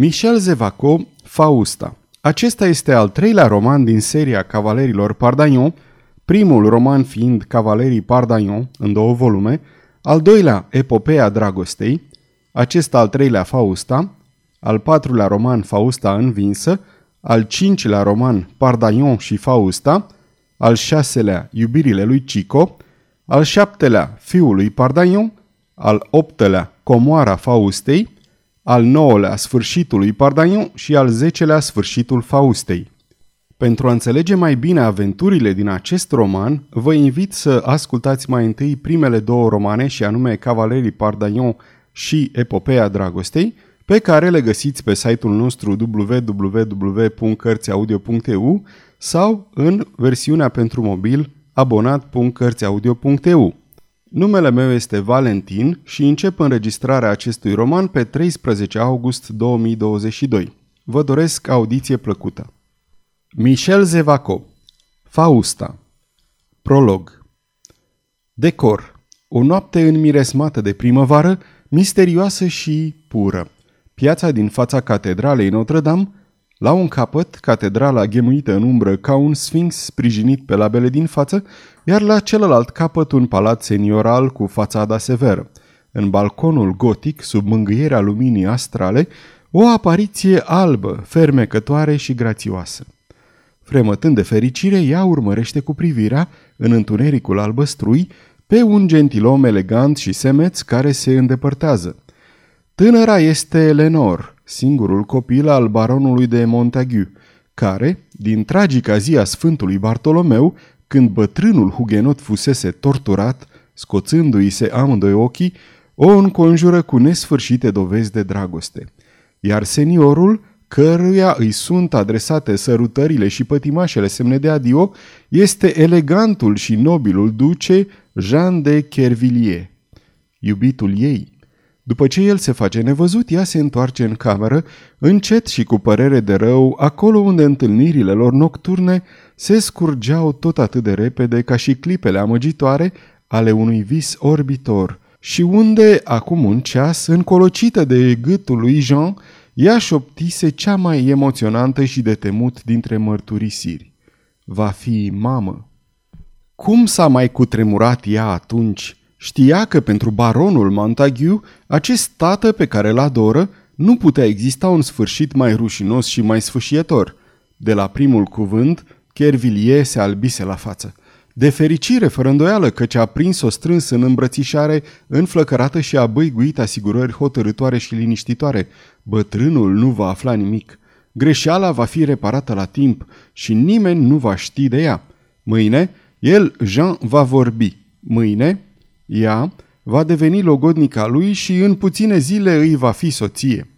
Michel Zevaco, Fausta. Acesta este al treilea roman din seria Cavalerilor Pardagnon, primul roman fiind Cavalerii Pardagnon, în două volume, al doilea Epopeea Dragostei, acesta al treilea Fausta, al patrulea roman Fausta învinsă, al cincilea roman Pardagnon și Fausta, al șaselea Iubirile lui Cico, al șaptelea Fiul lui Pardagnon, al optelea Comoara Faustei, al nouălea Sfârșitul lui Pardagnon și al zecelea Sfârșitul Faustei. Pentru a înțelege mai bine aventurile din acest roman, vă invit să ascultați mai întâi primele două romane și anume Cavalerii Pardagnon și Epopeea Dragostei, pe care le găsiți pe site-ul nostru www.cărțiaudio.eu sau în versiunea pentru mobil abonat.cărțiaudio.eu. Numele meu este Valentin și încep înregistrarea acestui roman pe 13 august 2022. Vă doresc audiție plăcută. Michel Zevaco Fausta Prolog Decor O noapte înmiresmată de primăvară, misterioasă și pură. Piața din fața catedralei Notre-Dame, la un capăt, catedrala ghemuită în umbră ca un sfinx sprijinit pe labele din față, iar la celălalt capăt un palat senioral cu fațada severă. În balconul gotic, sub mângâierea luminii astrale, o apariție albă, fermecătoare și grațioasă. Fremătând de fericire, ea urmărește cu privirea, în întunericul albăstrui, pe un gentilom elegant și semeț care se îndepărtează. Tânăra este Eleanor, singurul copil al baronului de Montagu, care, din tragica zi a Sfântului Bartolomeu, când bătrânul hugenot fusese torturat, scoțându-i se amândoi ochii, o înconjură cu nesfârșite dovezi de dragoste. Iar seniorul, căruia îi sunt adresate sărutările și pătimașele semne de adio, este elegantul și nobilul duce Jean de Kervilliers, iubitul ei. După ce el se face nevăzut, ea se întoarce în cameră, încet și cu părere de rău, acolo unde întâlnirile lor nocturne se scurgeau tot atât de repede ca și clipele amăgitoare ale unui vis orbitor, și unde, acum un ceas, încolocită de gâtul lui Jean, ea șoptise cea mai emoționantă și de temut dintre mărturisiri. Va fi mamă. Cum s-a mai cutremurat ea atunci? Știa că pentru baronul Montagu, acest tată pe care îl adoră, nu putea exista un sfârșit mai rușinos și mai sfâșietor. De la primul cuvânt, Kervilliers se albise la față. De fericire, fără îndoială, căci a prins-o strâns în îmbrățișare, înflăcărată și a băiguit asigurări hotărătoare și liniștitoare. Bătrânul nu va afla nimic. Greșeala va fi reparată la timp și nimeni nu va ști de ea. Mâine, el, Jean, va vorbi. Mâine, ea va deveni logodnica lui și în puține zile îi va fi soție.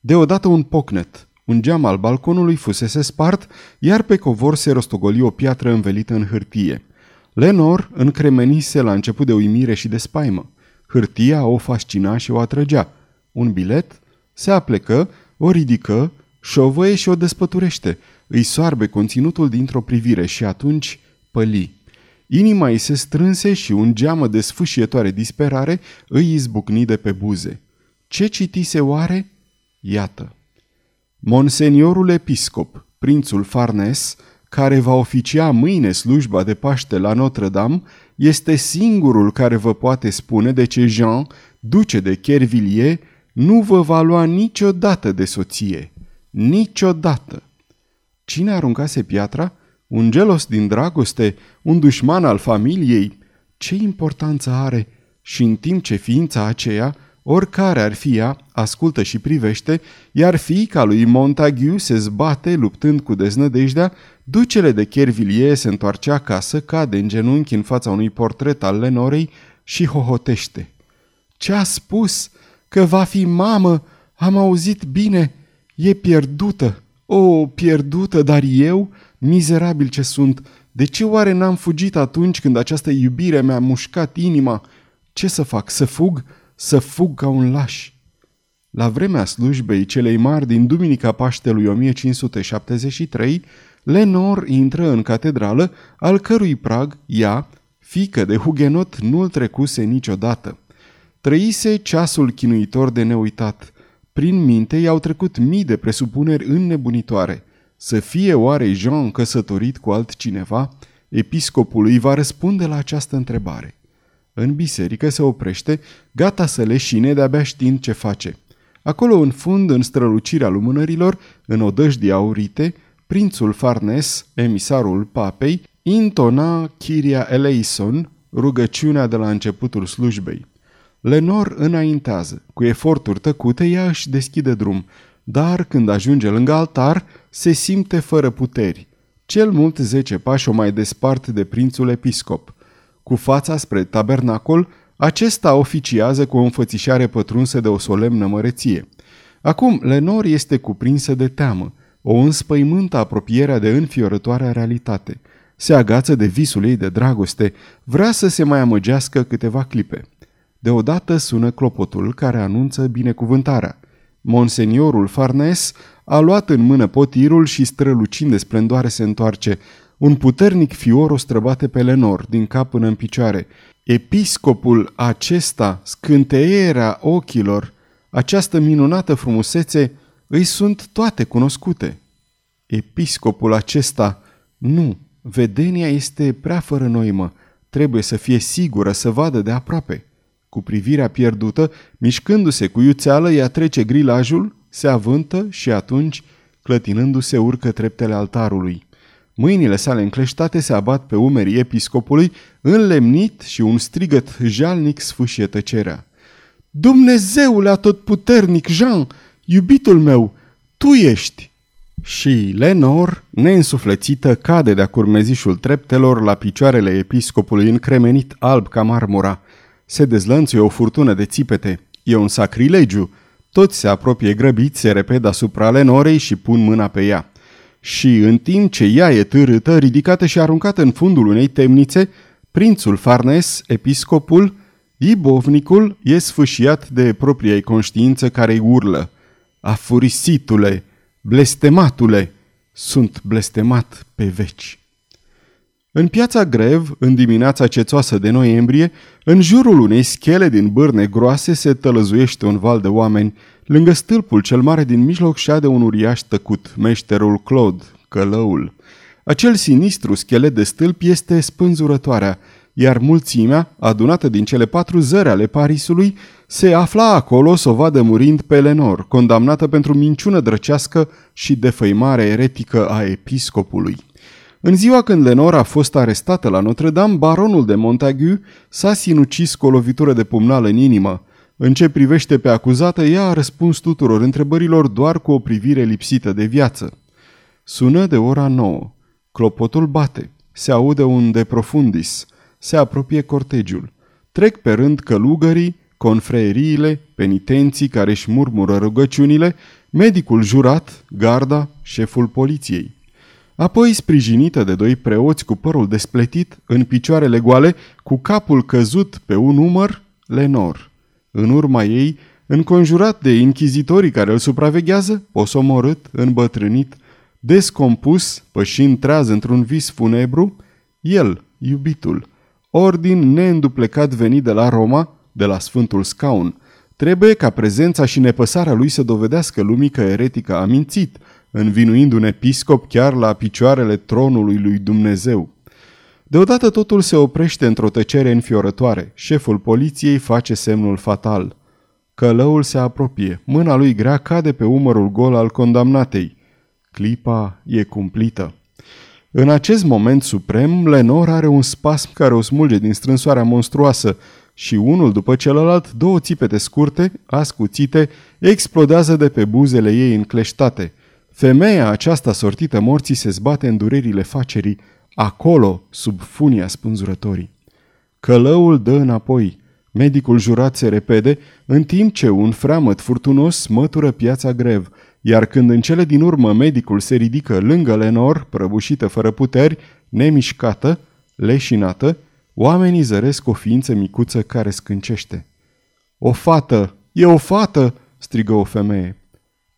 Deodată un pocnet, un geam al balconului fusese spart, iar pe covor se rostogoli o piatră învelită în hârtie. Lenor încremenise la început de uimire și de spaimă. Hârtia o fascina și o atrăgea. Un bilet? Se aplecă, o ridică, șovăie și o despăturește. Îi soarbe conținutul dintr-o privire și atunci păli. Inima îi se strânse și un geamă de sfâșietoare disperare îi izbucni de pe buze. Ce citise oare? Iată. Monseniorul episcop, prințul Farnes, care va oficia mâine slujba de Paște la Notre-Dame, este singurul care vă poate spune de ce Jean, duce de Kervilliers, nu vă va lua niciodată de soție. Niciodată. Cine aruncase piatra? Un gelos din dragoste? Un dușman al familiei? Ce importanță are? Și în timp ce ființa aceea, oricare ar fi ea, ascultă și privește, iar fiica lui Montagu se zbate luptând cu deznădejdea, ducele de Kervilliers se întoarce acasă, cade în genunchi în fața unui portret al Lenorei și hohotește. Ce a spus? Că va fi mamă? Am auzit bine. E pierdută. O, pierdută, dar eu, mizerabil ce sunt, de ce oare n-am fugit atunci când această iubire mi-a mușcat inima? Ce să fac? Să fug? Să fug ca un laș? La vremea slujbei celei mari din Duminica Paștelui 1573, Lenor intră în catedrală, al cărui prag ea, fică de hugenot, nu-l trecuse niciodată. Trăise ceasul chinuitor de neuitat. Prin minte i-au trecut mii de presupuneri înnebunitoare. Să fie oare Jean căsătorit cu altcineva? Episcopul îi va răspunde la această întrebare. În biserică se oprește, gata să leșine de-abia știind ce face. Acolo, în fund, în strălucirea lumânărilor, în odăjdii aurite, prințul Farnes, emisarul papei, intona Chiria eleison, rugăciunea de la începutul slujbei. Lenor înaintează. Cu eforturi tăcute, ea își deschide drum, dar când ajunge lângă altar, se simte fără puteri. Cel mult zece pași o mai despart de prințul episcop. Cu fața spre tabernacol, acesta oficiază cu o înfățișare pătrunsă de o solemnă măreție. Acum, Lenor este cuprinsă de teamă, o înspăimântă apropierea de înfiorătoarea realitate. Se agață de visul ei de dragoste, vrea să se mai amăgească câteva clipe. Deodată sună clopotul care anunță binecuvântarea. Monseniorul Farnes a luat în mână potirul și strălucind de splendoare se întoarce. Un puternic fior o străbate pe Lenor, din cap până în picioare. Episcopul acesta, scânteierea ochilor, această minunată frumusețe, îi sunt toate cunoscute. Episcopul acesta, nu, vedenia este prea fără noimă, trebuie să fie sigură să vadă de aproape. Cu privirea pierdută, mișcându-se cu iuțeală, ea trece grilajul, se avântă și atunci, clătinându-se, urcă treptele altarului. Mâinile sale încleștate se abat pe umerii episcopului, înlemnit și un strigăt jalnic sfâșie tăcerea. Dumnezeule atotputernic, Jean, iubitul meu, tu ești! Și Lenor, neînsuflețită, cade de-a curmezișul treptelor la picioarele episcopului încremenit alb ca marmura. Se dezlănțuie o furtună de țipete. E un sacrilegiu. Toți se apropie grăbiți, se reped asupra Lenorei și pun mâna pe ea. Și în timp ce ea e târâtă, ridicată și aruncată în fundul unei temnițe, prințul Farnes, episcopul, ibovnicul, e sfâșiat de propria conștiință care îi urlă. Afurisitule, blestematule, sunt blestemat pe veci. În piața Grev, în dimineața cețoasă de noiembrie, în jurul unei schele din bârne groase se tălăzuiește un val de oameni. Lângă stâlpul cel mare din mijloc șade un uriaș tăcut, meșterul Claude, călăul. Acel sinistru schelet de stâlp este spânzurătoarea, iar mulțimea, adunată din cele patru zări ale Parisului, se afla acolo să o vadă murind pe Lenor, condamnată pentru minciună drăcească și defăimare eretică a episcopului. În ziua când Lenor a fost arestată la Notre-Dame, baronul de Montagu s-a sinucis cu o lovitură de pumnal în inimă. În ce privește pe acuzată, ea a răspuns tuturor întrebărilor doar cu o privire lipsită de viață. Sună de ora nouă. Clopotul bate. Se aude un de profundis. Se apropie cortegiul. Trec pe rând călugării, confreeriile, penitenții care își murmură rugăciunile, medicul jurat, garda, șeful poliției. Apoi, sprijinită de doi preoți cu părul despletit, în picioarele goale, cu capul căzut pe un umăr, Lenor. În urma ei, înconjurat de inchizitorii care îl supraveghează, posomorât, îmbătrânit, descompus, pășind treaz într-un vis funebru, el, iubitul, ordin neînduplecat venit de la Roma, de la Sfântul Scaun. Trebuie ca prezența și nepăsarea lui să dovedească lumii că eretica a mințit – învinuind un episcop chiar la picioarele tronului lui Dumnezeu. Deodată totul se oprește într-o tăcere înfiorătoare. Șeful poliției face semnul fatal. Călăul se apropie. Mâna lui grea cade pe umărul gol al condamnatei. Clipa e cumplită. În acest moment suprem, Lenor are un spasm care o smulge din strânsoarea monstruoasă și unul după celălalt, două țipete scurte, ascuțite, explodează de pe buzele ei încleștate. Femeia aceasta sortită morții se zbate în durerile facerii, acolo, sub funia spânzurătorii. Călăul dă înapoi. Medicul jurat se repede, în timp ce un freamăt furtunos mătură piața grev, iar când în cele din urmă medicul se ridică lângă Lenor, prăbușită fără puteri, nemișcată, leșinată, oamenii zăresc o ființă micuță care scâncește. O fată! E o fată!" strigă o femeie.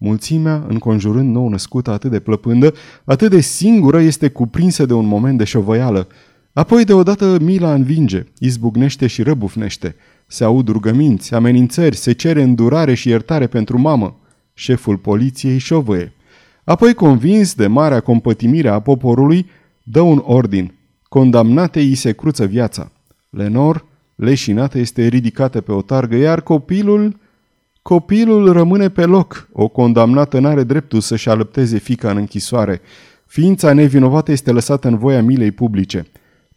Mulțimea, înconjurând nou născută atât de plăpândă, atât de singură, este cuprinsă de un moment de șovăială. Apoi deodată mila învinge, izbucnește și răbufnește. Se aud rugăminți, amenințări, se cere îndurare și iertare pentru mamă. Șeful poliției șovăie. Apoi, convins de marea compătimire a poporului, dă un ordin. Condamnate îi se cruță viața. Lenor, leșinată, este ridicată pe o targă, iar copilul... Copilul rămâne pe loc. O condamnată n-are dreptul să-și alăpteze fica în închisoare. Ființa nevinovată este lăsată în voia milei publice.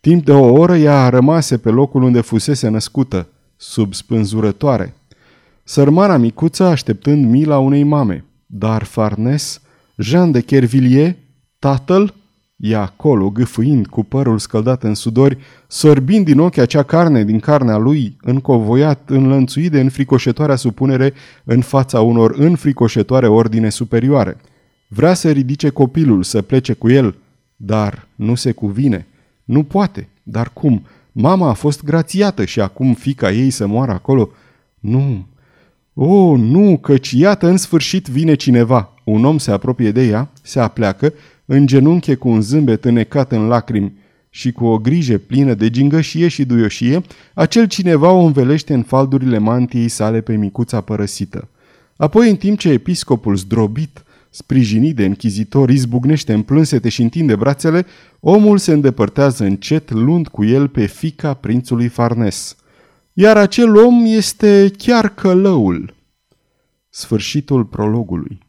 Timp de o oră ea a rămase pe locul unde fusese născută, sub spânzurătoare. Sărmana micuță așteptând mila unei mame. Dar Farnes, Jean de Kervilliers, tatăl, e acolo, gâfâind cu părul scăldat în sudori, sorbind din ochi acea carne din carnea lui, încovoiat, înlănțuit de înfricoșătoarea supunere în fața unor înfricoșătoare ordine superioare. Vrea să ridice copilul, să plece cu el, dar nu se cuvine. Nu poate. Dar cum? Mama a fost grațiată și acum fica ei să moară acolo? Nu. Oh, nu, căci iată în sfârșit vine cineva. Un om se apropie de ea, se apleacă, în genunche cu un zâmbet înecat în lacrimi și cu o grijă plină de gingășie și duioșie, acel cineva o învelește în faldurile mantiei sale pe micuța părăsită. Apoi, în timp ce episcopul zdrobit, sprijinit de închizitor, izbucnește în plânsete și întinde brațele, omul se îndepărtează încet, luând cu el pe fica prințului Farnes. Iar acel om este chiar călăul. Sfârșitul prologului